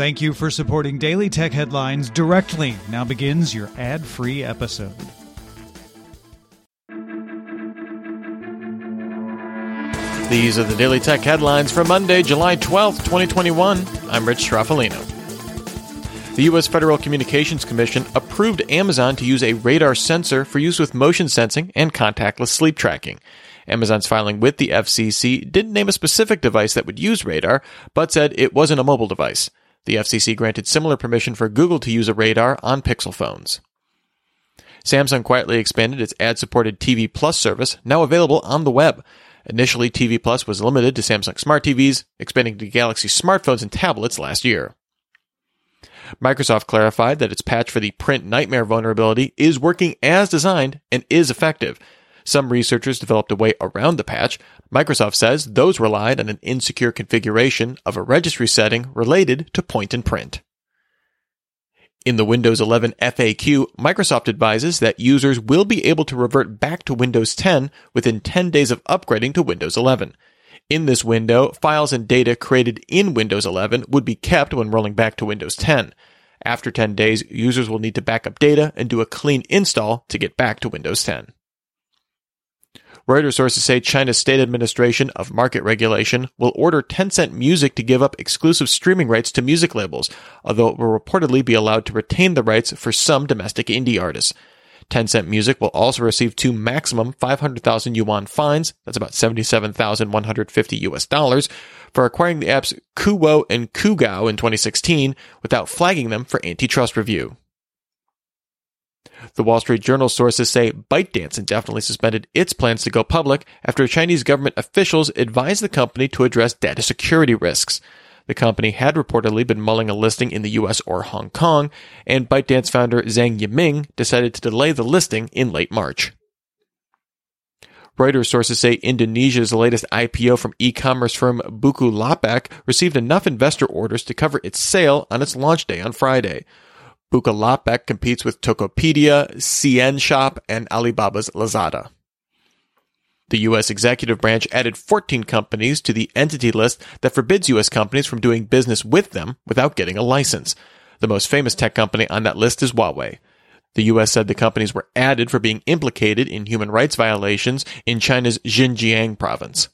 Thank you for supporting Daily Tech Headlines directly. Now begins your ad free episode. These are the Daily Tech headlines for Monday, July 12th, 2021. I'm Rich Stroffolino. The U.S. Federal Communications Commission approved Amazon to use a radar sensor for use with motion sensing and contactless sleep tracking. Amazon's filing with the FCC didn't name a specific device that would use radar, but said it wasn't a mobile device. The FCC granted similar permission for Google to use a radar on Pixel phones. Samsung quietly expanded its ad supported TV Plus service, now available on the web. Initially, TV Plus was limited to Samsung Smart TVs, expanding to Galaxy smartphones and tablets last year. Microsoft clarified that its patch for the PrintNightmare vulnerability is working as designed and is effective. Some researchers developed a way around the patch. Microsoft says those relied on an insecure configuration of a registry setting related to point and print. In the Windows 11 FAQ, Microsoft advises that users will be able to revert back to Windows 10 within 10 days of upgrading to Windows 11. In this window, files and data created in Windows 11 would be kept when rolling back to Windows 10. After 10 days, users will need to back up data and do a clean install to get back to Windows 10. Reuters sources say China's State Administration of Market Regulation will order Tencent Music to give up exclusive streaming rights to music labels, although it will reportedly be allowed to retain the rights for some domestic indie artists. Tencent Music will also receive two maximum 500,000 yuan fines, that's about 77,150 US dollars, for acquiring the apps Kuwo and Kugou in 2016 without flagging them for antitrust review. The Wall Street Journal sources say ByteDance indefinitely suspended its plans to go public after Chinese government officials advised the company to address data security risks. The company had reportedly been mulling a listing in the US or Hong Kong, and ByteDance founder Zhang Yiming decided to delay the listing in late March. Reuters sources say Indonesia's latest IPO from e-commerce firm Bukalapak received enough investor orders to cover its sale on its launch day on Friday. Bukalapak competes with Tokopedia, CN Shop, and Alibaba's Lazada. The U.S. executive branch added 14 companies to the entity list that forbids U.S. companies from doing business with them without getting a license. The most famous tech company on that list is Huawei. The U.S. said the companies were added for being implicated in human rights violations in China's Xinjiang province.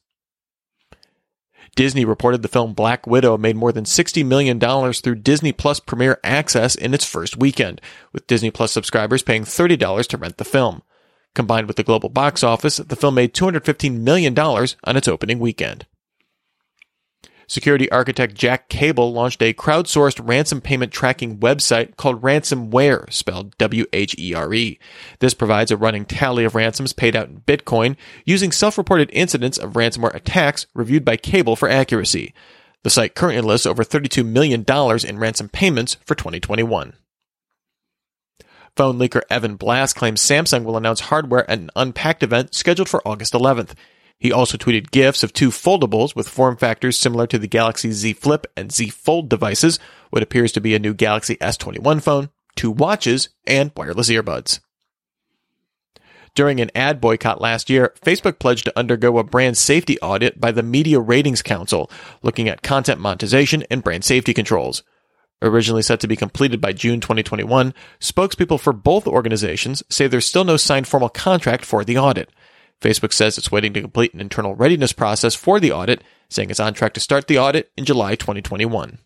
Disney reported the film Black Widow made more than $60 million through Disney Plus Premier Access in its first weekend, with Disney Plus subscribers paying $30 to rent the film. Combined with the global box office, the film made $215 million on its opening weekend. Security architect Jack Cable launched a crowdsourced ransom payment tracking website called Ransomwhere, spelled W-H-E-R-E. This provides a running tally of ransoms paid out in Bitcoin using self-reported incidents of ransomware attacks reviewed by Cable for accuracy. The site currently lists over $32 million in ransom payments for 2021. Phone leaker Evan Blass claims Samsung will announce hardware at an Unpacked event scheduled for August 11th. He also tweeted GIFs of two foldables with form factors similar to the Galaxy Z Flip and Z Fold devices, what appears to be a new Galaxy S21 phone, two watches, and wireless earbuds. During an ad boycott last year, Facebook pledged to undergo a brand safety audit by the Media Ratings Council, looking at content monetization and brand safety controls. Originally set to be completed by June 2021, spokespeople for both organizations say there's still no signed formal contract for the audit. Facebook says it's waiting to complete an internal readiness process for the audit, saying it's on track to start the audit in July 2021.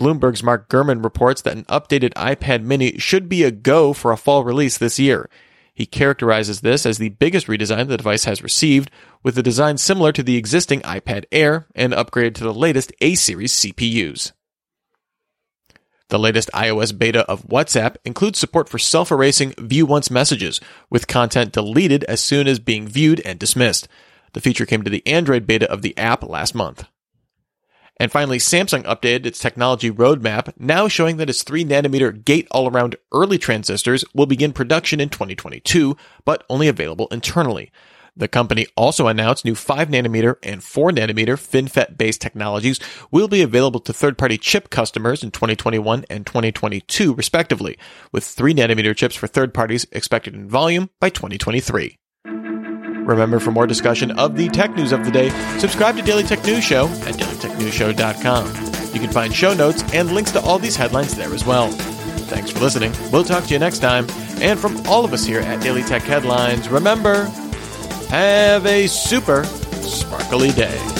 Bloomberg's Mark Gurman reports that an updated iPad mini should be a go for a fall release this year. He characterizes this as the biggest redesign the device has received, with a design similar to the existing iPad Air and upgraded to the latest A series CPUs. The latest iOS beta of WhatsApp includes support for self erasing view once messages, with content deleted as soon as being viewed and dismissed. The feature came to the Android beta of the app last month. And finally, Samsung updated its technology roadmap, now showing that its 3 nanometer gate all around early transistors will begin production in 2022, but only available internally. The company also announced new 5 nanometer and 4 nanometer FinFET based technologies will be available to third party chip customers in 2021 and 2022 respectively, with 3 nanometer chips for third parties expected in volume by 2023. Remember, for more discussion of the tech news of the day, subscribe to Daily Tech News Show at dailytechnewsshow.com. You can find show notes and links to all these headlines there as well. Thanks for listening. We'll talk to you next time. And from all of us here at Daily Tech Headlines, remember have a super sparkly day.